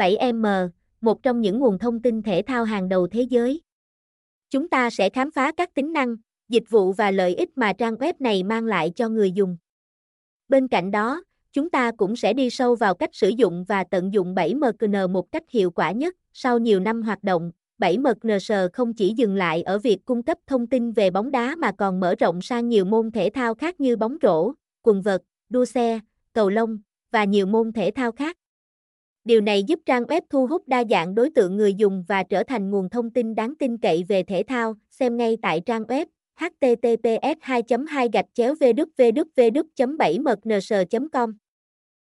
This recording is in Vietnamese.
7M, một trong những nguồn thông tin thể thao hàng đầu thế giới. Chúng ta sẽ khám phá các tính năng, dịch vụ và lợi ích mà trang web này mang lại cho người dùng. Bên cạnh đó, chúng ta cũng sẽ đi sâu vào cách sử dụng và tận dụng 7MKN một cách hiệu quả nhất. Sau nhiều năm hoạt động, 7MKN không chỉ dừng lại ở việc cung cấp thông tin về bóng đá mà còn mở rộng sang nhiều môn thể thao khác như bóng rổ, quần vợt, đua xe, cầu lông và nhiều môn thể thao khác. Điều này giúp trang web thu hút đa dạng đối tượng người dùng và trở thành nguồn thông tin đáng tin cậy về thể thao, xem ngay tại trang web https 2 2 gạch chéo vđvđvđ 7 mkns com.